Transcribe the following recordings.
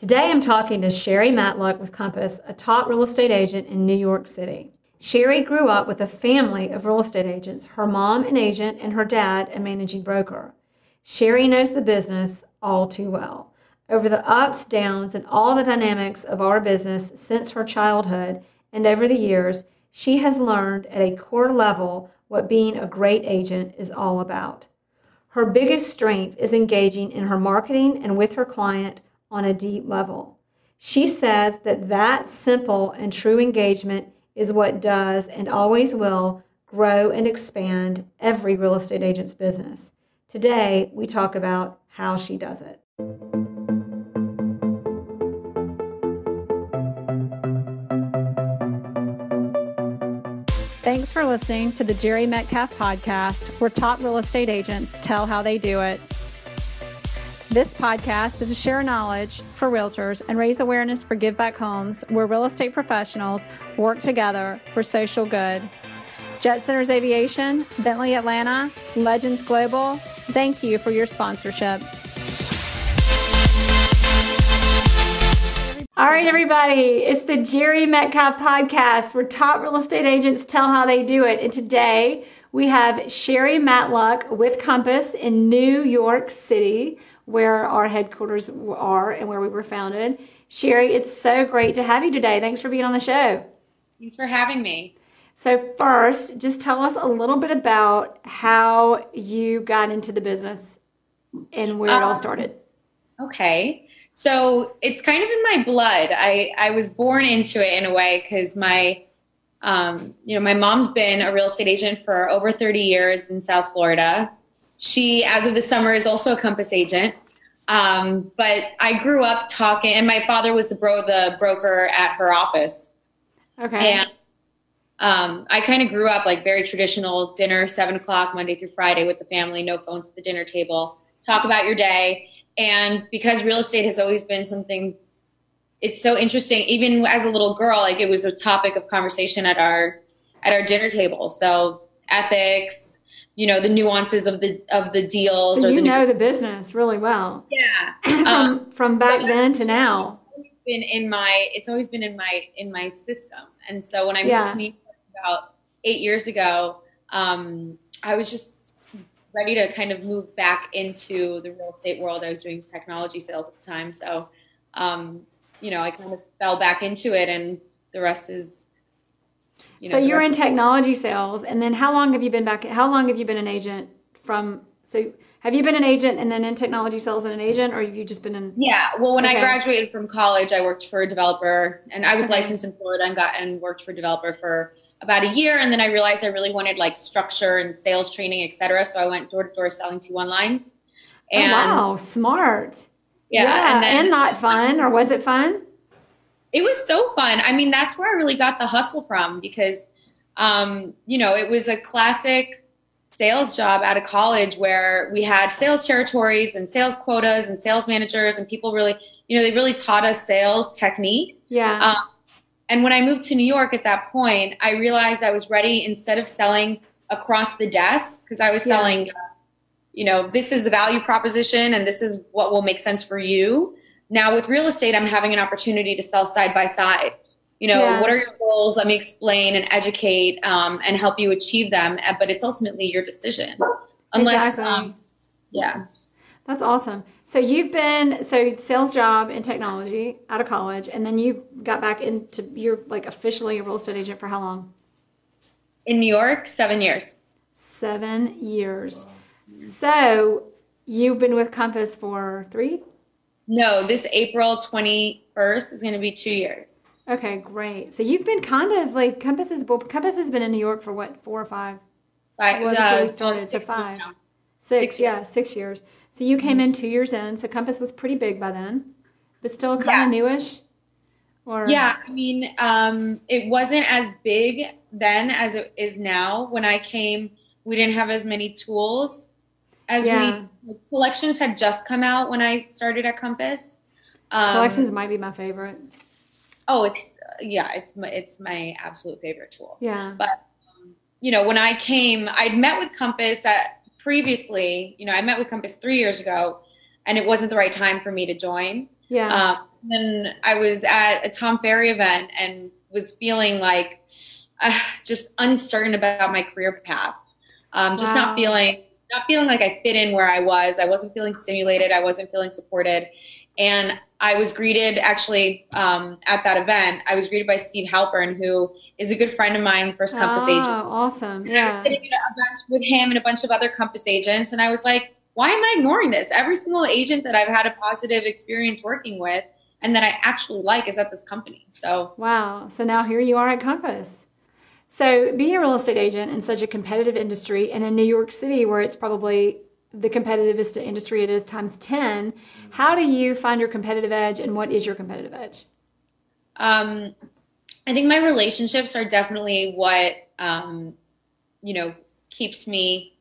Today I'm talking to Sherry Matluck with Compass, a top real estate agent in New York City. Sherry grew up with a family of real estate agents, her mom an agent and her dad a managing broker. Sherry knows the business all too well. Over the ups, downs, and all the dynamics of our business since her childhood and over the years, she has learned at a core level what being a great agent is all about. Her biggest strength is engaging in her marketing and with her client on a deep level. She says that that simple and true engagement is what does and always will grow and expand every real estate agent's business. Today, we talk about how she does it. Thanks for listening to the Jerry Metcalf podcast, where top real estate agents tell how they do it this podcast is to share knowledge for realtors and raise awareness for Give Back Homes, where real estate professionals work together for social good. Jet Centers Aviation, Bentley Atlanta, Legends Global, thank you for your sponsorship. All right, everybody, it's the Jerry Metcalf podcast where top real estate agents tell how they do it. And today we have Sherry Matluck with Compass in New York City where our headquarters are and where we were founded. Sherry, it's so great to have you today. Thanks for being on the show. Thanks for having me. So, first, just tell us a little bit about how you got into the business and where it all um, started. Okay. So, it's kind of in my blood. I, I was born into it in a way because my um, you know, my mom's been a real estate agent for over 30 years in South Florida. She, as of the summer, is also a Compass agent. Um, but I grew up talking, and my father was the bro, the broker at her office. Okay. And um, I kind of grew up like very traditional dinner, seven o'clock Monday through Friday with the family, no phones at the dinner table. Talk about your day, and because real estate has always been something, it's so interesting. Even as a little girl, like it was a topic of conversation at our at our dinner table. So ethics, you know the nuances of the of the deals. So you the know the business really well. Yeah, from um, from back then to now. It's been in my it's always been in my in my system, and so when I moved yeah. to New York about eight years ago, um, I was just ready to kind of move back into the real estate world. I was doing technology sales at the time, so um, you know I kind of fell back into it, and the rest is you know, so you're in technology sales, and then how long have you been back? How long have you been an agent from? So have you been an agent and then in technology sales and an agent, or have you just been in? Yeah, well, when okay. I graduated from college, I worked for a developer, and I was okay. licensed in Florida and got and worked for a developer for about a year, and then I realized I really wanted like structure and sales training, etc. So I went door to door selling T1 lines. And, oh wow, smart! Yeah, yeah and, then, and not fun, or was it fun? It was so fun. I mean, that's where I really got the hustle from because, um, you know, it was a classic sales job out of college where we had sales territories and sales quotas and sales managers and people really, you know, they really taught us sales technique. Yeah. Um, and when I moved to New York at that point, I realized I was ready instead of selling across the desk because I was yeah. selling, you know, this is the value proposition and this is what will make sense for you. Now with real estate, I'm having an opportunity to sell side by side. You know, yeah. what are your goals? Let me explain and educate um, and help you achieve them. Uh, but it's ultimately your decision, unless, exactly. um, yeah. That's awesome. So you've been so sales job in technology out of college, and then you got back into you're like officially a real estate agent for how long? In New York, seven years. Seven years. So you've been with Compass for three, no, this April 21st is going to be two years. Okay, great. So you've been kind of like Compass is well, Compass has been in New York for what four or five? Five. Well, that's uh, where we started. So five, six, six yeah, six years. So you came mm-hmm. in two years in. So Compass was pretty big by then, but still kind of newish. Or yeah, I mean, um, it wasn't as big then as it is now. When I came, we didn't have as many tools as yeah. we collections had just come out when I started at Compass. Um, collections might be my favorite. Oh, it's yeah, it's my it's my absolute favorite tool. Yeah, but um, you know, when I came, I'd met with Compass at previously. You know, I met with Compass three years ago, and it wasn't the right time for me to join. Yeah. Um, then I was at a Tom Ferry event and was feeling like uh, just uncertain about my career path. Um, just wow. not feeling not feeling like I fit in where I was. I wasn't feeling stimulated. I wasn't feeling supported. And I was greeted actually um, at that event. I was greeted by Steve Halpern, who is a good friend of mine, First Compass oh, agent. Awesome! Yeah. I was sitting a bunch with him and a bunch of other Compass agents, and I was like, "Why am I ignoring this? Every single agent that I've had a positive experience working with, and that I actually like, is at this company." So wow! So now here you are at Compass. So, being a real estate agent in such a competitive industry and in New York City, where it's probably the competitivest industry it is times 10, how do you find your competitive edge and what is your competitive edge? Um, I think my relationships are definitely what, um, you know, keeps me,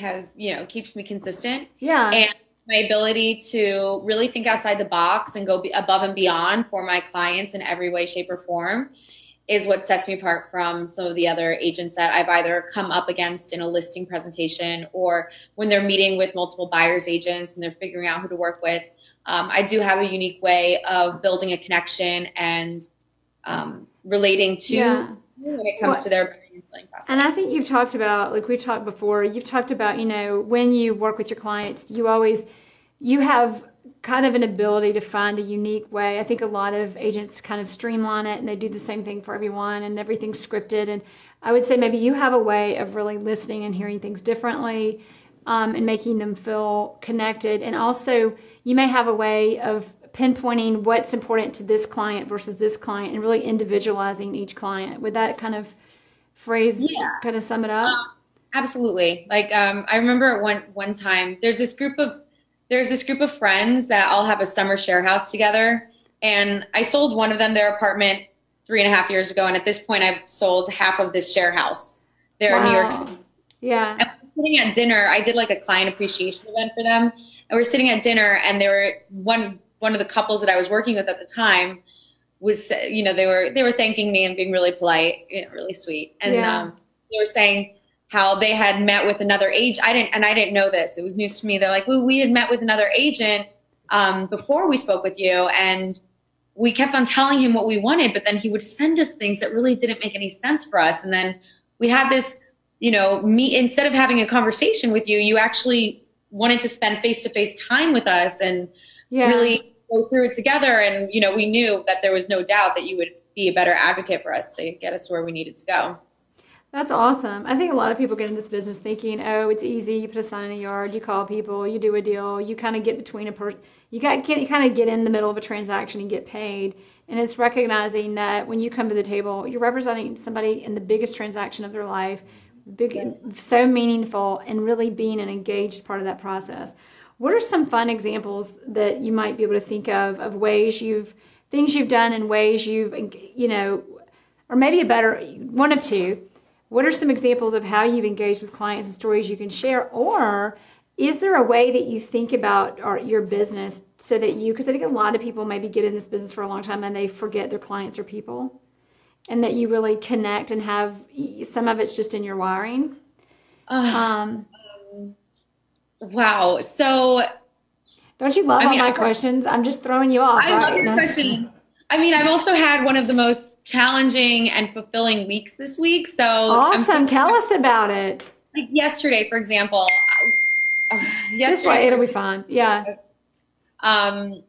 has, you know, keeps me consistent. Yeah. And my ability to really think outside the box and go above and beyond for my clients in every way, shape, or form is what sets me apart from some of the other agents that I've either come up against in a listing presentation or when they're meeting with multiple buyers agents and they're figuring out who to work with. Um, I do have a unique way of building a connection and um, relating to yeah. when it comes to their process. And I think you've talked about, like we talked before, you've talked about, you know, when you work with your clients, you always, you have kind of an ability to find a unique way. I think a lot of agents kind of streamline it and they do the same thing for everyone and everything's scripted. And I would say maybe you have a way of really listening and hearing things differently um, and making them feel connected. And also, you may have a way of pinpointing what's important to this client versus this client and really individualizing each client. Would that kind of phrase yeah. kind of sum it up? Um, absolutely. Like um, I remember one one time there's this group of there's this group of friends that all have a summer share house together. And I sold one of them their apartment three and a half years ago. And at this point, I've sold half of this share house there wow. in New York City. Yeah. And sitting at dinner. I did like a client appreciation event for them. And we are sitting at dinner, and they were one one of the couples that I was working with at the time was you know they were they were thanking me and being really polite, you know, really sweet, and yeah. um, they were saying how they had met with another agent. I didn't, and I didn't know this. It was news to me. They're like, well, we had met with another agent um, before we spoke with you, and we kept on telling him what we wanted, but then he would send us things that really didn't make any sense for us. And then we had this, you know, me instead of having a conversation with you, you actually wanted to spend face to face time with us and yeah. really go through it together. And you know, we knew that there was no doubt that you would be a better advocate for us to get us where we needed to go. That's awesome. I think a lot of people get in this business thinking, oh, it's easy. You put a sign in a yard, you call people, you do a deal, you kind of get between a person, you got you kind of get in the middle of a transaction and get paid. And it's recognizing that when you come to the table, you're representing somebody in the biggest transaction of their life, big, so meaningful, and really being an engaged part of that process. What are some fun examples that you might be able to think of of ways you've things you've done and ways you've you know, or maybe a better one of two what are some examples of how you've engaged with clients and stories you can share? Or is there a way that you think about our, your business so that you, because I think a lot of people maybe get in this business for a long time and they forget their clients are people, and that you really connect and have some of it's just in your wiring? Uh, um, wow. So, don't you love I all my I, questions? I'm just throwing you off. I right? love your questions. I mean, I've also had one of the most challenging and fulfilling weeks this week. So awesome! Tell us about it. Like yesterday, for example. Uh, yesterday, it'll be fine. Yeah. Um,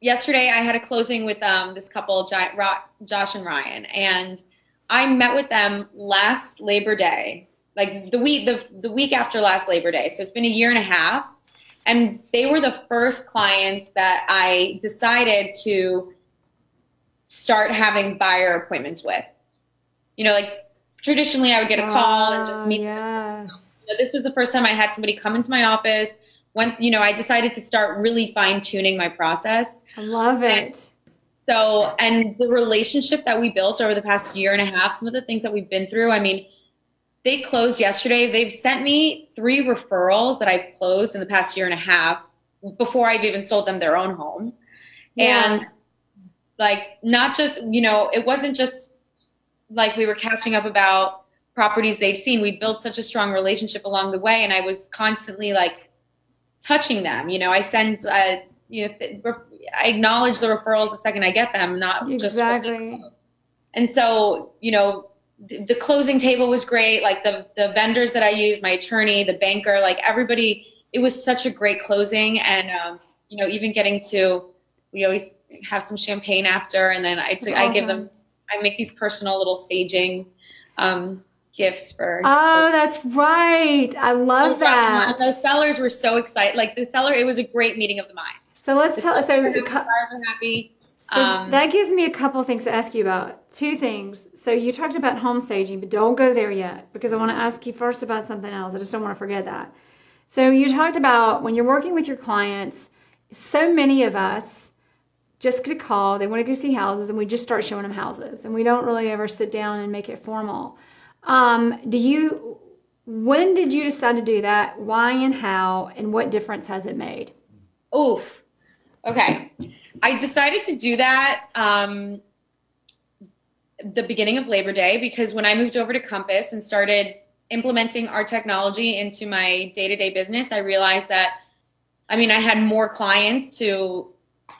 yesterday I had a closing with um, this couple, Josh and Ryan, and I met with them last Labor Day, like the week the, the week after last Labor Day. So it's been a year and a half. And they were the first clients that I decided to start having buyer appointments with. You know, like traditionally I would get a call and just ah, meet. Yes. So this was the first time I had somebody come into my office. When you know, I decided to start really fine tuning my process. I love it. And so, and the relationship that we built over the past year and a half, some of the things that we've been through. I mean, they closed yesterday. They've sent me three referrals that I've closed in the past year and a half before I've even sold them their own home. Yeah. And like, not just, you know, it wasn't just like we were catching up about properties they've seen. We built such a strong relationship along the way. And I was constantly like touching them. You know, I send, uh, you know, I acknowledge the referrals the second I get them, not exactly. just and so, you know, the, the closing table was great. Like the the vendors that I used, my attorney, the banker, like everybody. It was such a great closing, and um, you know, even getting to, we always have some champagne after, and then I, awesome. I give them, I make these personal little staging um, gifts for. Oh, that's right. I love that. The sellers were so excited. Like the seller, it was a great meeting of the minds. So let's tell. So, the are happy. So Um, that gives me a couple of things to ask you about. Two things. So you talked about home staging, but don't go there yet because I want to ask you first about something else. I just don't want to forget that. So you talked about when you're working with your clients, so many of us just get a call, they want to go see houses, and we just start showing them houses, and we don't really ever sit down and make it formal. Um, do you? When did you decide to do that? Why and how? And what difference has it made? Oof. Okay. I decided to do that um, the beginning of Labor Day because when I moved over to Compass and started implementing our technology into my day to day business, I realized that, I mean, I had more clients to,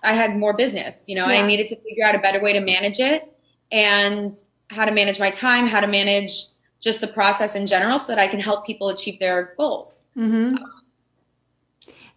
I had more business, you know, and Yeah. I needed to figure out a better way to manage it and how to manage my time, how to manage just the process in general so that I can help people achieve their goals. Mm-hmm.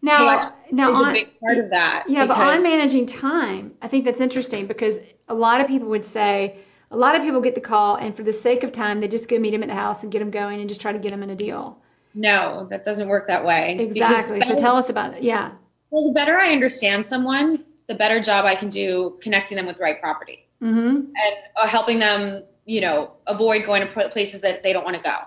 Now, Collection now is on, a big part of that. Yeah, but on managing time, I think that's interesting because a lot of people would say, a lot of people get the call, and for the sake of time, they just go meet them at the house and get them going and just try to get them in a deal. No, that doesn't work that way. Exactly. the So tell us about it. Yeah. Well, the better I understand someone, the better job I can do connecting them with the right property Mm-hmm. and uh, helping them, you know, avoid going to places that they don't want to go.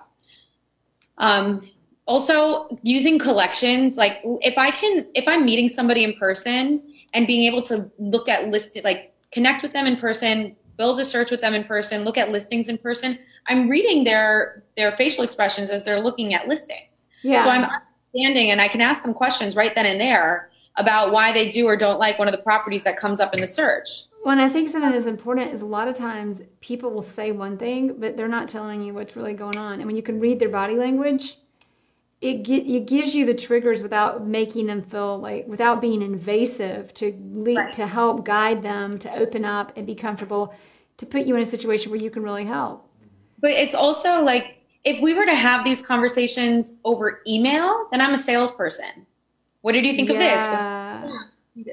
Um, also, using collections, like if I can, if I'm meeting somebody in person and being able to look at listed, like connect with them in person, build a search with them in person, look at listings in person, I'm reading their their facial expressions as they're looking at listings. Yeah. So I'm understanding and I can ask them questions right then and there about why they do or don't like one of the properties that comes up in the search. Well, and I think something that's important is a lot of times people will say one thing, but they're not telling you what's really going on. And when you can read their body language, it get, it gives you the triggers without making them feel like without being invasive to lead, Right. to help guide them to open up and be comfortable to put you in a situation where you can really help. But it's also like if we were to have these conversations over email, then I'm a salesperson. What did you think yeah. of this?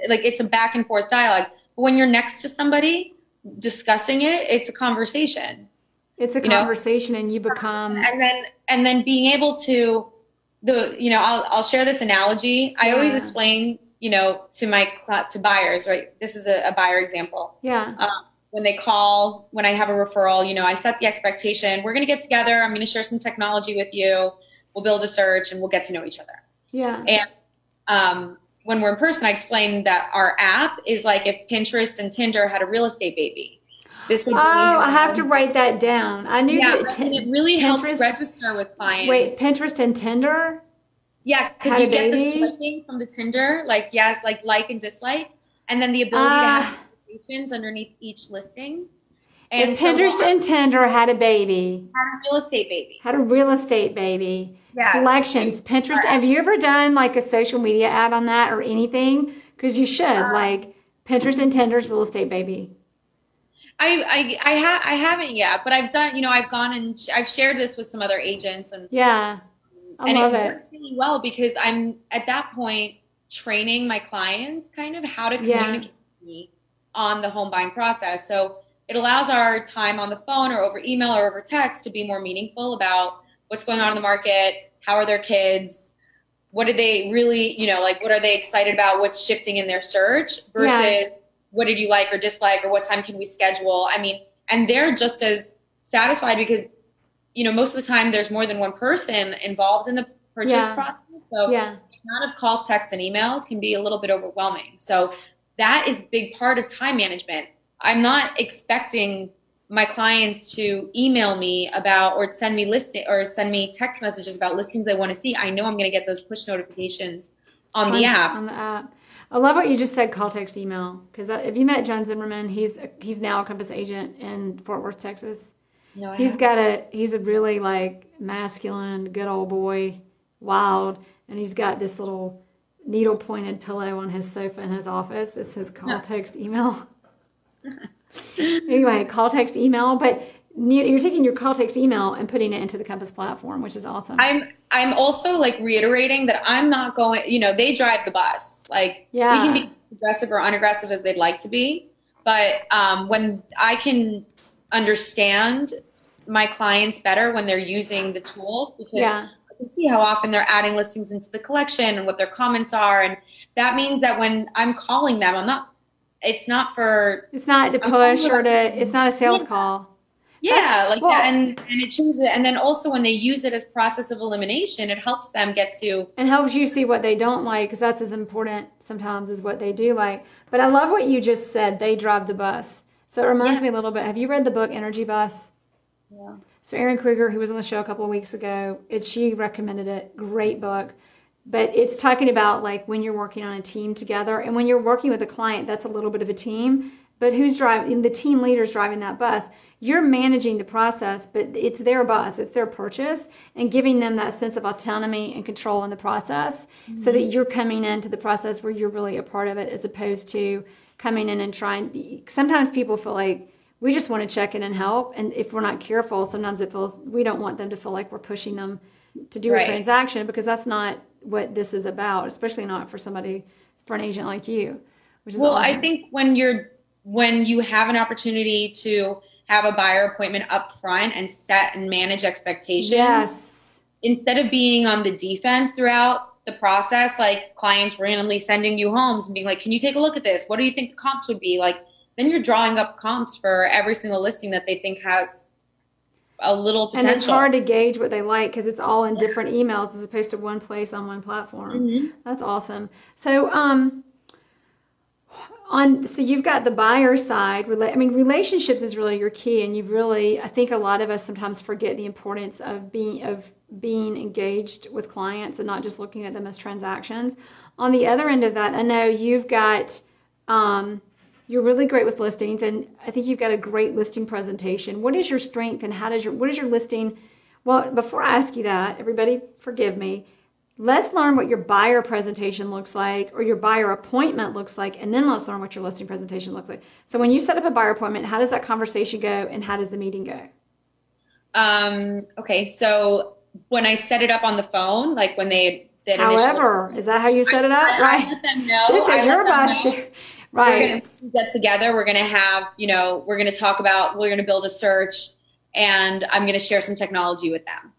Like it's a back and forth dialogue. But when you're next to somebody discussing it, it's a conversation. It's a You know? conversation, and you become and then and then being able to the you know I'll I'll share this analogy. I always explain you know to my to buyers right. This is a, a buyer example. yeah, Um, when they call, when I have a referral, you know, I set the expectation. We're going to get together. I'm going to share some technology with you. We'll build a search and we'll get to know each other. yeah, And um, when we're in person, I explain that our app is like if Pinterest and Tinder had a real estate baby. This would Oh, I have to write that down. I knew Yeah, that. Mean, it really helps Pinterest- register with clients. Wait, Pinterest and Tinder. Yeah, because you get the swiping from the Tinder, like yeah, like like and dislike, and then the ability Ah. to have notifications underneath each listing. And If Pinterest and Tinder had a baby, had a real estate baby. had a real estate baby, Yes. collections, Pinterest. Have you ever done like a social media ad on that or anything? Because you should. Uh, like Pinterest and Tinder's real estate baby. I I I, ha- I haven't yet, but I've done. You know, I've gone and sh- I've shared this with some other agents, and Yeah, I and love it it. works really well because I'm at that point training my clients kind of how to Yeah. communicate with me on the home buying process. So it allows our time on the phone or over email or over text to be more meaningful about what's going on in the market, how are their kids, what did they really, you know, like what are they excited about, what's shifting in their search versus Yeah. what did you like or dislike or what time can we schedule? I mean, and they're just as satisfied because you know most of the time there's more than one person involved in the purchase Yeah. process so Yeah, the amount of calls texts and emails can be a little bit overwhelming so that is a big part of time management i'm not expecting my clients to email me about or send me listing or send me text messages about listings they want to see i know i'm going to get those push notifications on the app On the app. I love what you just said. Call, text, email. Because if you met John Zimmerman, he's he's now a Compass agent in Fort Worth, Texas. know, I He's have- got a he's a really like masculine, good old boy, wild, and he's got this little needle pointed pillow on his sofa in his office that says call, text, email. anyway, call, text, email. But you're taking your call, text, email and putting it into the Compass platform, which is awesome. I'm I'm also like reiterating that I'm not going. You know, they drive the bus. Like yeah. we can be aggressive or unaggressive as they'd like to be, but um, when I can understand my clients better when they're using the tool because yeah. I can see how often they're adding listings into the collection and what their comments are, and that means that when I'm calling them, I'm not. It's not for. It's not to push or to. It's not a sales yeah. call. Yeah, That's, like that, and and it changes it, and then also when they use it as process of elimination, it helps them get to and helps you see what they don't like because that's as important sometimes as what they do like. But I love what you just said. They drive the bus, so it reminds yeah. me a little bit. Have you read the book Energy Bus? Yeah. So Erin Kruger, who was on the show a couple of weeks ago, it she recommended it. Great book. But it's talking about like when you're working on a team together and when you're working with a client, that's a little bit of a team. But who's driving? The team leader's driving that bus you're managing the process, but it's their bus, it's their purchase, and giving them that sense of autonomy and control in the process mm-hmm. so that mm-hmm. you're coming into the process where you're really a part of it as opposed to coming in and trying. Sometimes people feel like we just want to check in and help. And if we're not careful, sometimes it feels we don't want them to feel like we're pushing them to do right. a transaction because that's not what this is about, especially not for somebody, for an agent like you. Which is well, awesome. I think when you're when you have an opportunity to have a buyer appointment up front and set and manage expectations. Yes. Instead of being on the defense throughout the process, like clients randomly sending you homes and being like, can you take a look at this? What do you think the comps would be? Like, then you're drawing up comps for every single listing that they think has a little potential. And it's hard to gauge what they like because it's all in different emails as opposed to one place on one platform. Mm-hmm. That's awesome. So, um, on so you've got the buyer side i mean relationships is really your key and you've really i think a lot of us sometimes forget the importance of being of being engaged with clients and not just looking at them as transactions on the other end of that i know you've got um, you're really great with listings and i think you've got a great listing presentation what is your strength and how does your what is your listing well before i ask you that everybody forgive me Let's learn what your buyer presentation looks like or your buyer appointment looks like, and then let's learn what your listing presentation looks like. So, when you set up a buyer appointment, how does that conversation go and how does the meeting go? Um, okay, so when I set it up on the phone, like when they did However, initial, is that how you set it up? I, right. I let them know. This is your boss. Right. We're get together. We're going to have, you know, we're going to talk about, we're going to build a search and I'm going to share some technology with them.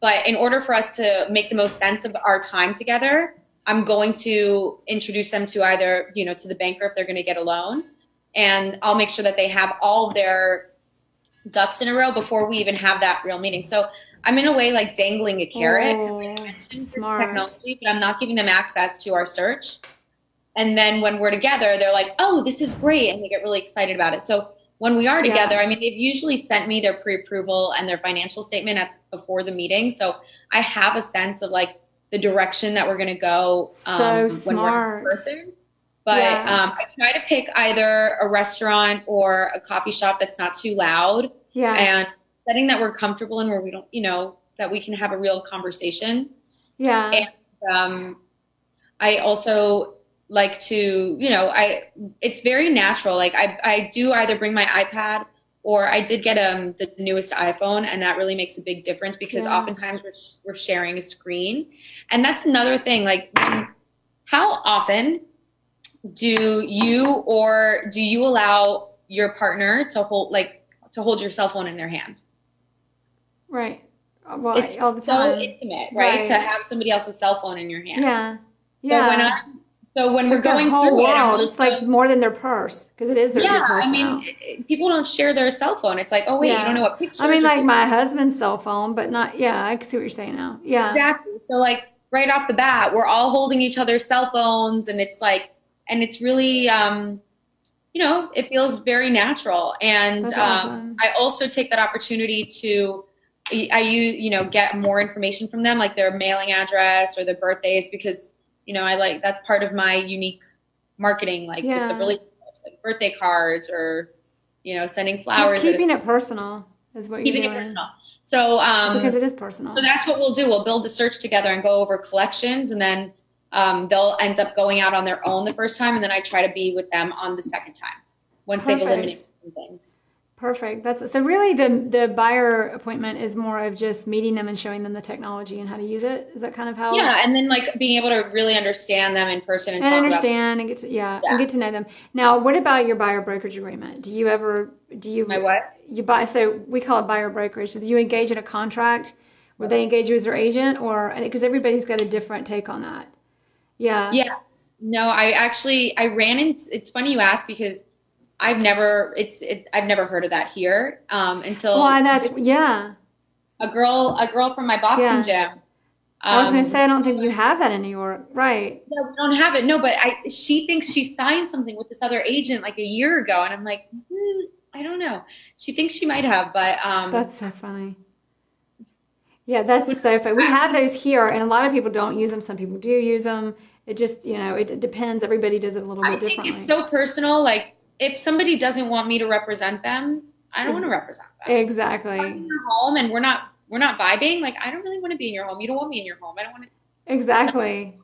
But in order for us to make the most sense of our time together, I'm going to introduce them to either, you know, to the banker if they're going to get a loan. And I'll make sure that they have all their ducks in a row before we even have that real meeting. So I'm in a way like dangling a carrot. Oh, smart. Technology, but I'm not giving them access to our search. And then when we're together, they're like, oh, this is great. And they get really excited about it. So when we are together, yeah. I mean, they've usually sent me their pre-approval and their financial statement at, before the meeting, so I have a sense of like the direction that we're going to go. Um, so smart. But yeah. um, I try to pick either a restaurant or a coffee shop that's not too loud. Yeah. And setting that we're comfortable in where we don't, you know, that we can have a real conversation. Yeah. And um, I also like to, you know, I it's very natural. Like I I do either bring my iPad or I did get um the newest iPhone and that really makes a big difference because yeah. oftentimes we're we're sharing a screen. And that's another thing like when, how often do you or do you allow your partner to hold like to hold your cell phone in their hand? Right. Well, it's all the time. so intimate, right? right? To have somebody else's cell phone in your hand. Yeah. Yeah. So when I so when it's we're like going whole through world, it, it's like more than their purse because it is their purse. yeah. I mean, it, people don't share their cell phone. It's like, oh wait, yeah. you don't know what pictures. I mean, like my husband's cell phone, but not. Yeah, I can see what you're saying now. Yeah, exactly. So like right off the bat, we're all holding each other's cell phones, and it's like, and it's really, um, you know, it feels very natural. And um, awesome. I also take that opportunity to. I you you know get more information from them, like their mailing address or their birthdays, because you know, I like that's part of my unique marketing, like yeah. the relationships, like birthday cards or you know, sending flowers. Just keeping it personal is what keeping you're doing. it personal. So um, because it is personal. So that's what we'll do. We'll build the search together and go over collections, and then um, they'll end up going out on their own the first time, and then I try to be with them on the second time once Perfect. they've eliminated things. Perfect. That's so really the the buyer appointment is more of just meeting them and showing them the technology and how to use it. Is that kind of how Yeah, and then like being able to really understand them in person and, and talk understand and get to yeah, Yeah. and get to know them. Now, what about your buyer brokerage agreement? Do you ever do you my what? you buy so we call it buyer brokerage. Do you engage in a contract where they engage you as their agent or because everybody's got a different take on that. Yeah. Yeah. No, I actually I ran in. It's funny you ask because I've never it's it, I've never heard of that here um, until Why that's yeah. a girl a girl from my boxing gym. I was going um, to say I don't think you have that in New York, right? Yeah, we don't have it. No, but I she thinks she signed something with this other agent like a year ago, and I'm like, hmm, I don't know. She thinks she might have, but um, That's so funny. Yeah, that's so funny. We have those here, and a lot of people don't use them. Some people do use them. It just, you know, it, depends. Everybody does it a little bit I think differently. it's so personal. Like if somebody doesn't want me to represent them, I don't want to represent them. exactly. I'm in your home, and we're not we're not vibing. Like I don't really want to be in your home. You don't want me in your home. I don't want to. Exactly.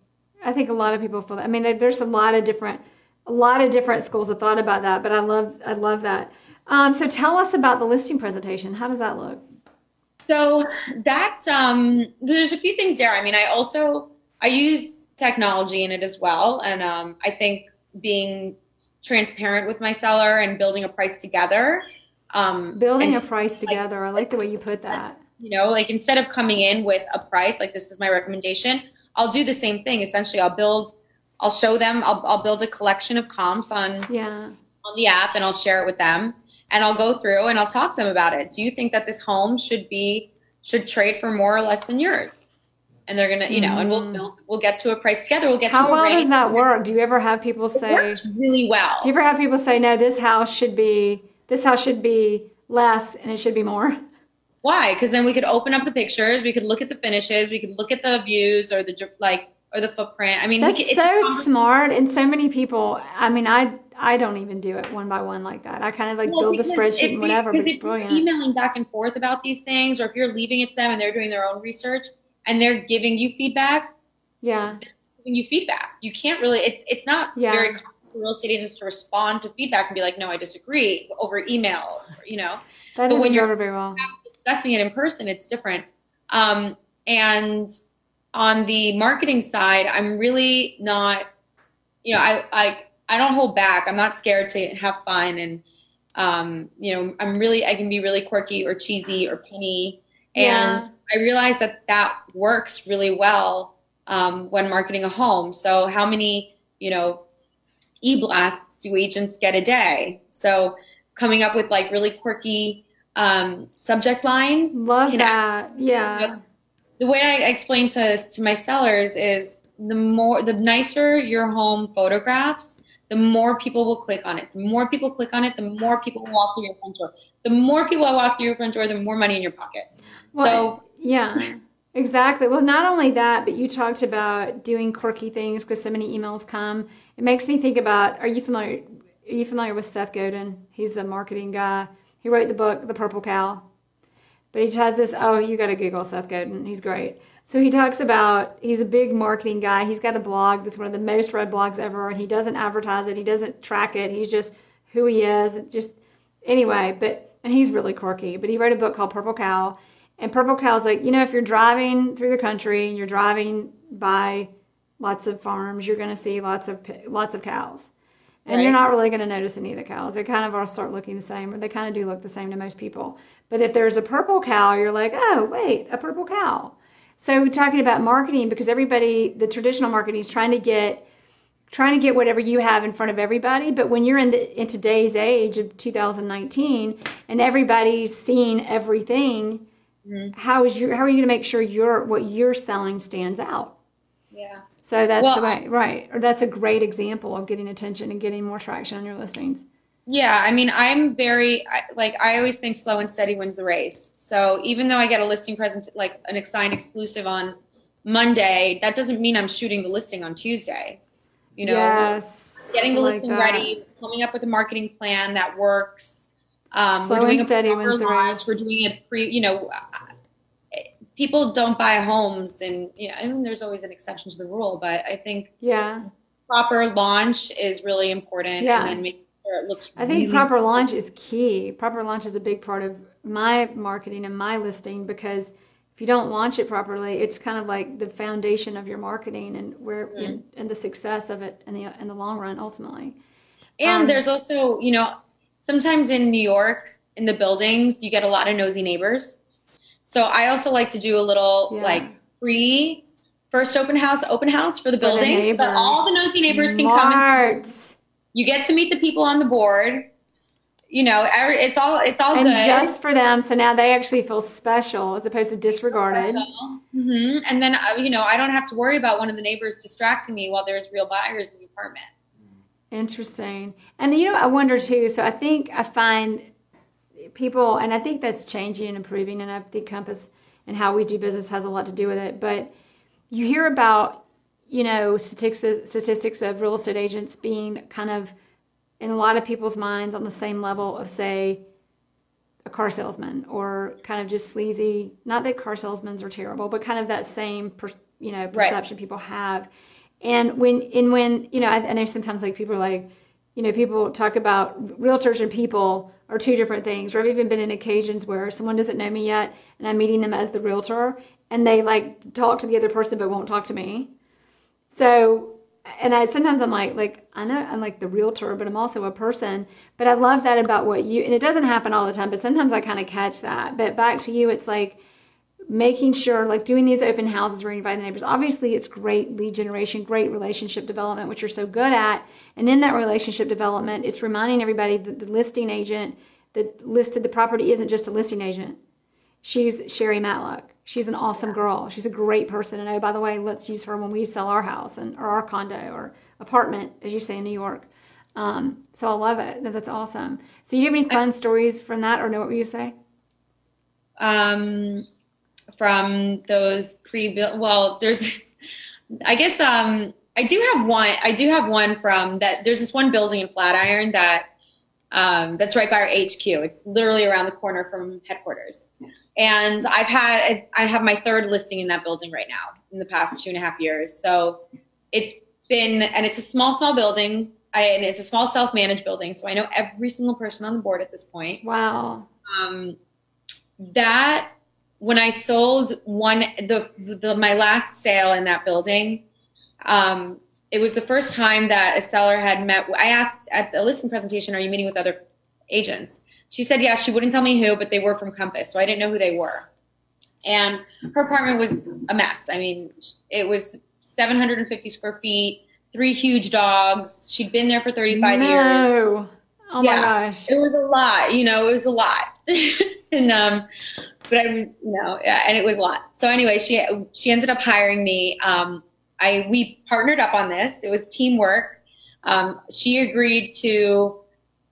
I think a lot of people feel that. I mean, there's a lot of different, a lot of different schools of thought about that. But I love, I love that. Um, so tell us about the listing presentation. How does that look? So that's um. There's a few things there. I mean, I also I use technology in it as well, and um, I think being transparent with my seller and building a price together. Um, Building and, a price together. I like the way you put that. you know, like instead of coming in with a price, like this is my recommendation, I'll do the same thing. Essentially, I'll build, I'll show them, I'll, I'll build a collection of comps on Yeah. on the app, and I'll share it with them, and I'll go through and I'll talk to them about it. Do you think that this home should be should trade for more or less than yours? And they're gonna, you know, and we'll Mm. build, we'll get to a price together. We'll get How to a well range. does that work? Do you ever have people It say, works really well. do you ever have people say, no, this house should be, this house should be less and it should be more? Why? Because then we could open up the pictures, we could look at the finishes, we could look at the views or the like or the footprint. I mean, That's we could, it's so smart, and so many people. I mean, I I don't even do it one by one like that. I kind of like Well, build the spreadsheet if and whatever, but it's if you're brilliant. Emailing back and forth about these things, or if you're leaving it to them and they're doing their own research and they're giving you feedback, Yeah, giving you feedback. You can't really. It's it's not Yeah. very common for real estate agents to respond to feedback and be like, no, I disagree over email. Or, you know, that But when you're- very well. discussing it in person, it's different. Um, and on the marketing side, I'm really not, you know, I, I, I don't hold back. I'm not scared to have fun. And, um, you know, I'm really, I can be really quirky or cheesy or penny. And Yeah. I realized that that works really well um, when marketing a home. So how many, you know, e-blasts do agents get a day? So coming up with like really quirky um, subject lines. Love that. Yeah, the way I explain to to my sellers is the more the nicer your home photographs, the more people will click on it. The more people click on it, the more people will walk through your front door. The more people that walk through your front door, the more money in your pocket. Well, yeah, exactly. Well, not only that, but you talked about doing quirky things because so many emails come. It makes me think about. Are you familiar? Are you familiar with Seth Godin? He's the marketing guy. He wrote the book The Purple Cow. But he has this. Oh, you got to Google Seth Godin. He's great. So he talks about. He's a big marketing guy. He's got a blog that's one of the most read blogs ever, and he doesn't advertise it. He doesn't track it. He's just who he is. Just anyway. But and he's really quirky. But he wrote a book called Purple Cow. And Purple Cow's like, you know, if you're driving through the country and you're driving by lots of farms, you're going to see lots of lots of cows. And you're not really going to notice any of the cows. They kind of all start looking the same, or they kind of do look the same to most people. But if there's a purple cow, you're like, oh, wait, a purple cow. So we're talking about marketing because everybody, the traditional marketing is trying to get trying to get whatever you have in front of everybody. But when you're in the in today's age of 2019 and everybody's seeing everything, Mm-hmm. how is your how are you going to make sure your what you're selling stands out? Yeah. So that's Well, the way, right? Or that's a great example of getting attention and getting more traction on your listings. Yeah, I mean, I'm very like I always think slow and steady wins the race. So even though I get a listing present like an signed exclusive on Monday, that doesn't mean I'm shooting the listing on Tuesday. You know, yes, getting the like listing that. ready, coming up with a marketing plan that works. Um, Slow we're doing and steady a proper wins the launch. race. We're doing it pre. You know, uh, people don't buy homes, and yeah, I mean, there's always an exception to the rule, but I think yeah, proper launch is really important. Yeah. and then make sure it looks. I think really proper launch is key. Proper launch is a big part of my marketing and my listing because if you don't launch it properly, it's kind of like the foundation of your marketing and where and, and the success of it in the in the long run ultimately. And Um, there's also, you know, sometimes in New York, in the buildings, you get a lot of nosy neighbors. So I also like to do a little Yeah. like pre first open house, open house for the For the buildings. but all the nosy neighbors can come and Smart. you get to meet the people on the board. You know, every, it's all it's all and good. just for them, so now they actually feel special as opposed to disregarded. hmm And then uh, you know, I don't have to worry about one of the neighbors distracting me while there's real buyers in the apartment. Interesting. And you know, I wonder too. So I think I find people, and I think that's changing and improving. And I think Compass and how we do business has a lot to do with it. But you hear about, you know, statistics statistics of real estate agents being kind of in a lot of people's minds on the same level of, say, a car salesman or kind of just sleazy. Not that car salesmen are terrible, but kind of that same, per, you know, perception people have. And when, and when, you know, I, I know sometimes like people are like, you know, people talk about realtors and people are two different things. Or I've even been in occasions where someone doesn't know me yet and I'm meeting them as the realtor and they like talk to the other person but won't talk to me. So, and I sometimes I'm like, like I know I'm like the realtor, but I'm also a person. But I love that about what you, and it doesn't happen all the time, but sometimes I kind of catch that. But back to you, it's like making sure, like doing these open houses where you invite the neighbors. Obviously, it's great lead generation, great relationship development, which you're so good at. And in that relationship development, it's reminding everybody that the listing agent that listed the property isn't just a listing agent. She's Sherry Matlock. She's an awesome girl. She's a great person. And oh, by the way, let's use her when we sell our house and or our condo or apartment, as you say in New York. Um, so I love it. That's awesome. So do you have any fun stories from that, or know what you say? um, from those pre-built. Well, there's, I guess, um, I do have one. I do have one from that. There's this one building in Flatiron that um, that's right by our HQ. It's literally around the corner from headquarters. And I've had I have my third listing in that building right now in the past two and a half years. So it's been and it's a small, small building. I, and it's a small self-managed building, so I know every single person on the board at this point Wow. um, that when I sold one the, the my last sale in that building, um, it was the first time that a seller had met. I asked at the listing presentation, "Are you meeting with other agents?" She said yes. She wouldn't tell me who, but they were from Compass, so I didn't know who they were. And her apartment was a mess. I mean, it was 750 square feet, three huge dogs. She'd been there for 35 years no. Oh Yeah. my gosh. it was a lot you know it was a lot and um but i you know and it was a lot. So anyway she she ended up hiring me. Um i we partnered up on this. It was teamwork. Um she agreed to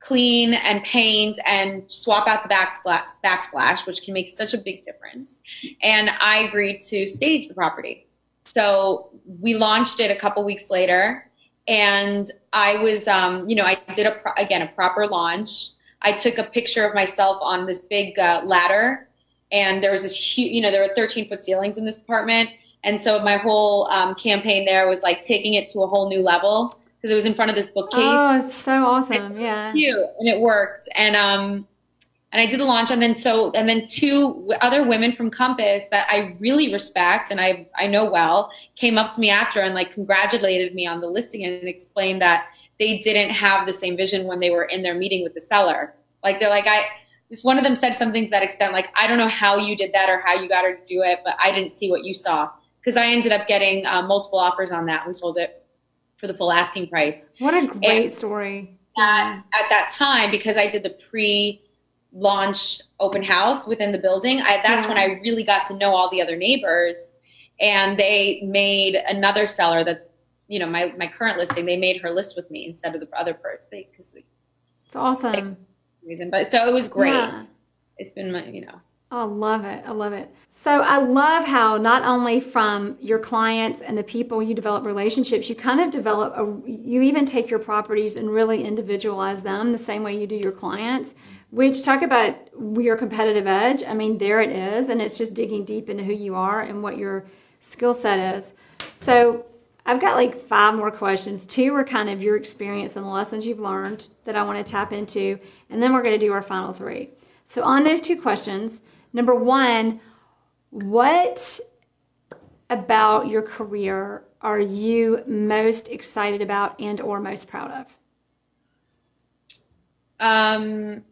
clean and paint and swap out the backsplash backsplash which can make such a big difference. And i agreed to stage the property. So we launched it a couple weeks later. And I was, um, you know, I did a again a proper launch. I took a picture of myself on this big uh, ladder, and there was this huge, you know, there were 13 foot ceilings in this apartment, and so my whole um, campaign there was like taking it to a whole new level because it was in front of this bookcase Oh, it's so awesome. Yeah. cute and it worked and um and i did the launch and then so and then two other women from compass that i really respect and i i know well came up to me after and like congratulated me on the listing and explained that they didn't have the same vision when they were in their meeting with the seller like they're like i this one of them said something to that extent like i don't know how you did that or how you got her to do it but i didn't see what you saw because i ended up getting uh, multiple offers on that we sold it for the full asking price What a great story. at, at that time because I did the pre launch open house within the building. I, that's Yeah. when I really got to know all the other neighbors and they made another seller that, you know, my, my current listing, they made her list with me instead of the other person It's awesome. Reason, but so it was great. Yeah. It's been, my- you know, oh, I love it. I love it. So I love how not only from your clients and the people you develop relationships, you kind of develop a, you even take your properties and really individualize them the same way you do your clients. Which talk about your competitive edge. I mean, there it is, and it's just digging deep into who you are and what your skill set is. So I've got like five more questions. Two are kind of your experience and the lessons you've learned that I want to tap into, and then we're going to do our final three. So on those two questions, number one, what about your career are you most excited about and or most proud of? Um,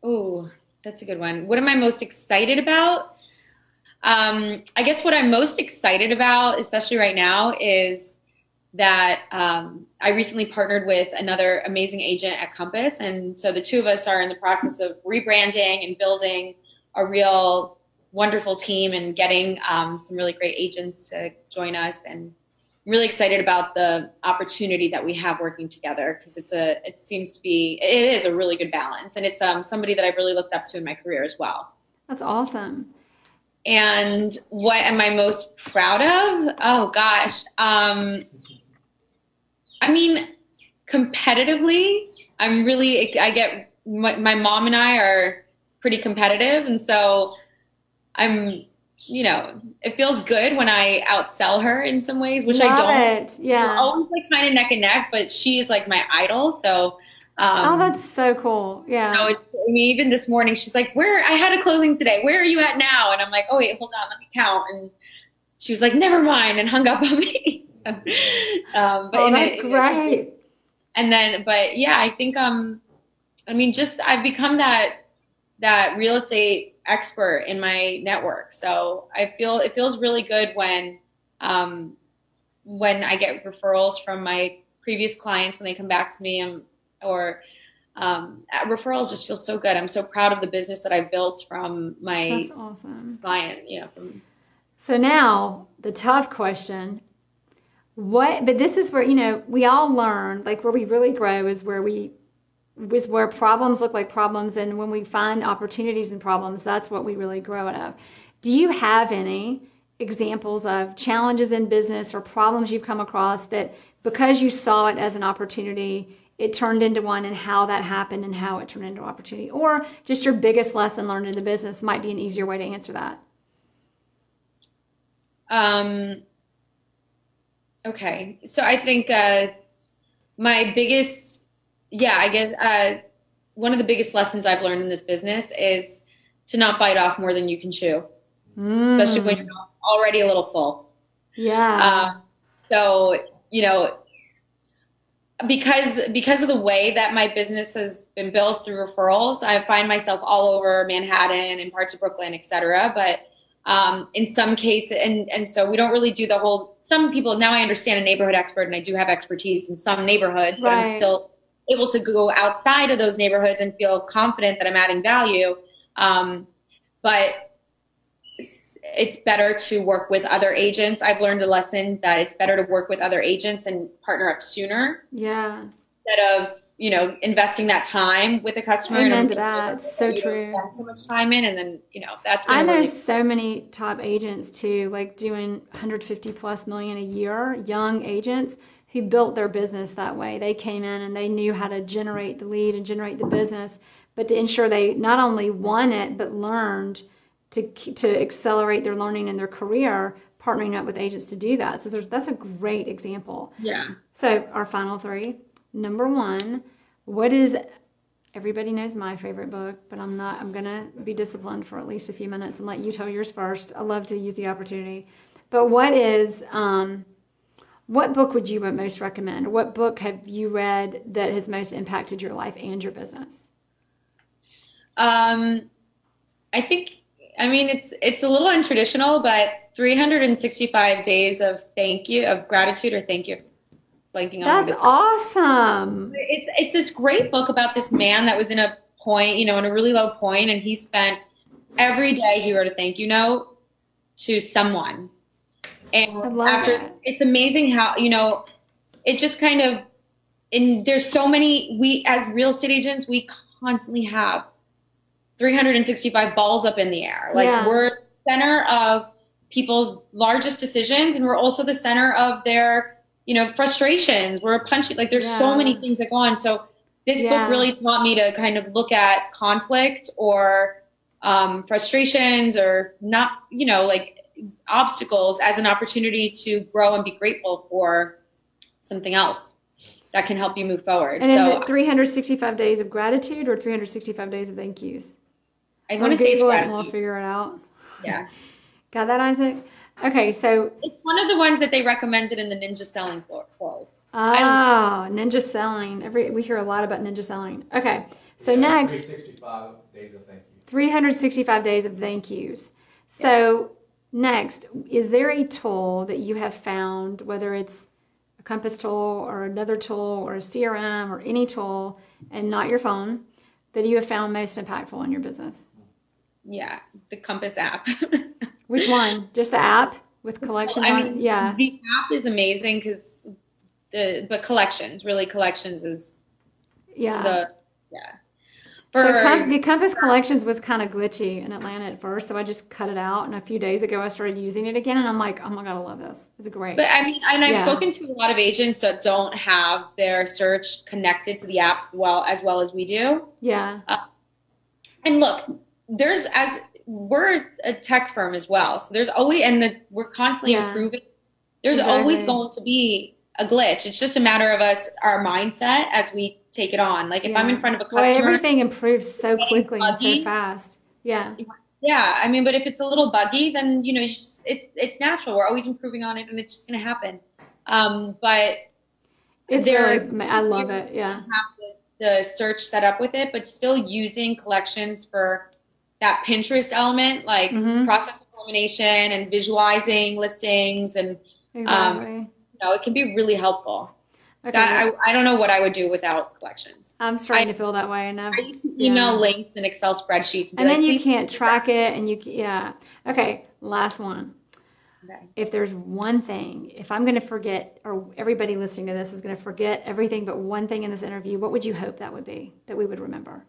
oh, that's a good one. What am I most excited about? Um, I guess what I'm most excited about, especially right now, is that um, I recently partnered with another amazing agent at Compass. And so the two of us are in the process of rebranding and building a real wonderful team and getting um, some really great agents to join us. And I'm really excited about the opportunity that we have working together because it's a, it seems to be, it is a really good balance. And it's um, somebody that I've really looked up to in my career as well. That's awesome. And what am I most proud of? Oh gosh. Um, I mean, competitively, I'm really, I get, my, my mom and I are pretty competitive. And so I'm, you know, it feels good when I outsell her in some ways, which Love I don't. It. Yeah. We're always like kind of neck and neck, but she's like my idol. So, um, oh, that's so cool. Yeah. So it's, I mean, even this morning, she's like, where, I had a closing today. Where are you at now? And I'm like, oh, wait, hold on, let me count. And she was like, never mind, and hung up on me. um, but oh, that's it, great. It, and then, but yeah, I think, um, I mean, just I've become that that real estate expert in my network. So I feel it feels really good when um, when I get referrals from my previous clients when they come back to me and, or um, referrals just feel so good. I'm so proud of the business that I've built from my That's awesome. client. You know, from so now the tough question what but this is where you know we all learn like where we really grow is where we is where problems look like problems and when we find opportunities and problems that's what we really grow out of do you have any examples of challenges in business or problems you've come across that because you saw it as an opportunity it turned into one and how that happened and how it turned into opportunity or just your biggest lesson learned in the business might be an easier way to answer that um Okay, so I think uh, my biggest, yeah, I guess uh, one of the biggest lessons I've learned in this business is to not bite off more than you can chew, mm. especially when you're already a little full. Yeah. Uh, so you know, because because of the way that my business has been built through referrals, I find myself all over Manhattan and parts of Brooklyn, et cetera. But um, in some cases, and and so we don't really do the whole. Some people now I understand a neighborhood expert, and I do have expertise in some neighborhoods, right. but. I'm still able to go outside of those neighborhoods and feel confident that I'm adding value. Um, but it's better to work with other agents. I've learned a lesson that it's better to work with other agents and partner up sooner. Yeah. Instead of you know, investing that time with the customer. Amen and to that. so true. Spend so much time in, and then you know that's. I know really- so many top agents too, like doing 150 plus million a year. Young agents who built their business that way. They came in and they knew how to generate the lead and generate the business, but to ensure they not only won it but learned to to accelerate their learning and their career. Partnering up with agents to do that. So that's a great example. Yeah. So our final three number one, what is everybody knows my favorite book, but I'm not, I'm going to be disciplined for at least a few minutes and let you tell yours first. I love to use the opportunity. But what is, um, what book would you most recommend? What book have you read that has most impacted your life and your business? Um, I think, I mean, it's, it's a little untraditional, but 365 days of thank you, of gratitude or thank you blanking on. That's awesome. It's it's this great book about this man that was in a point, you know, in a really low point, and he spent every day he wrote a thank you note to someone. And after that. it's amazing how you know it just kind of and there's so many we as real estate agents we constantly have 365 balls up in the air. Like Yeah. we're center of people's largest decisions and we're also the center of their, you know, frustrations. We're punching like there's so many things that go on. So this Yeah. book really taught me to kind of look at conflict or um, frustrations or not, you know, like obstacles as an opportunity to grow and be grateful for something else that can help you move forward. And so is it 365 days of gratitude or 365 days of thank yous? I want to say it's Google and gratitude. we'll figure it out. yeah. Got that, Isaac? Okay, so It's one of the ones that they recommended in the ninja selling cour- course. oh, ninja selling. Every we hear a lot about ninja selling. Okay, so Yeah, next 365 days of thank you. 365 days of thank yous. So, next, is there a tool that you have found, whether it's a Compass tool or another tool or a CRM or any tool, and not your phone, that you have found most impactful in your business? Yeah, the Compass app. Which one? Just the app with collections I mean? Yeah. the app is amazing because the but collections really collections is Yeah. the yeah. So com- the Compass Collections was kind of glitchy in Atlanta at first, so I just cut it out. And a few days ago, I started using it again, and I'm like, oh my god, I love this. It's great. But I mean, and I've Yeah. spoken to a lot of agents that don't have their search connected to the app well as well as we do. yeah, uh, And look, there's as we're a tech firm as well, so there's always and the, we're constantly Yeah. improving. There's always going to be a glitch. It's just a matter of us, our mindset as we take it on. Like if I'm in front of a Well, customer, everything improves so quickly and so fast. Yeah, yeah. I mean, but if it's a little buggy, then you know, you just, it's it's natural. We're always improving on it, and it's just going to happen. Um, but it's There- really. I love it. Yeah, the, the search set up with it, but still using collections for that Pinterest element, like Mhm. process elimination and visualizing listings, and exactly. you know, it can be really helpful. okay, That I, I don't know what I would do without collections. I'm starting I- to feel that way, and I've, I used to email Yeah. links and Excel spreadsheets, and, and then like, you can't track it, and you yeah. Okay, last one. Okay. if there's one thing, if I'm going to forget, or everybody listening to this is going to forget everything but one thing in this interview, what would you hope that would be that we would remember?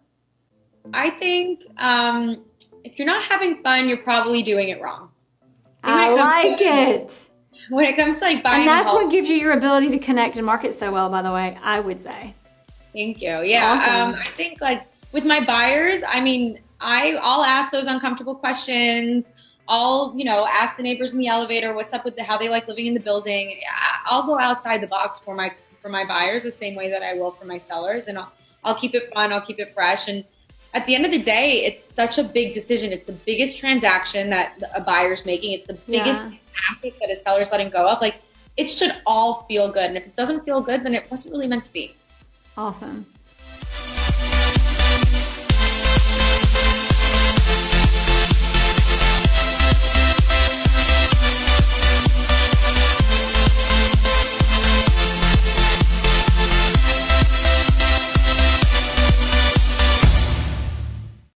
I think um, if you're not having fun, you're probably doing it wrong. I it like to- it. When it comes to like buying, And that's what gives you your ability to connect and market so well, by the way, I would say. Thank you. Yeah. Awesome. Um, I think like with my buyers, I mean, I I'll ask those uncomfortable questions. I'll you know ask the neighbors in the elevator what's up with the, how they like living in the building. I'll go outside the box for my for my buyers the same way that I will for my sellers, and I'll I'll keep it fun. I'll keep it fresh. And at the end of the day, it's such a big decision. It's the biggest transaction that a buyer's making. It's the biggest Yeah. asset that a seller's letting go of. Like it should all feel good. And if it doesn't feel good, then it wasn't really meant to be. Awesome.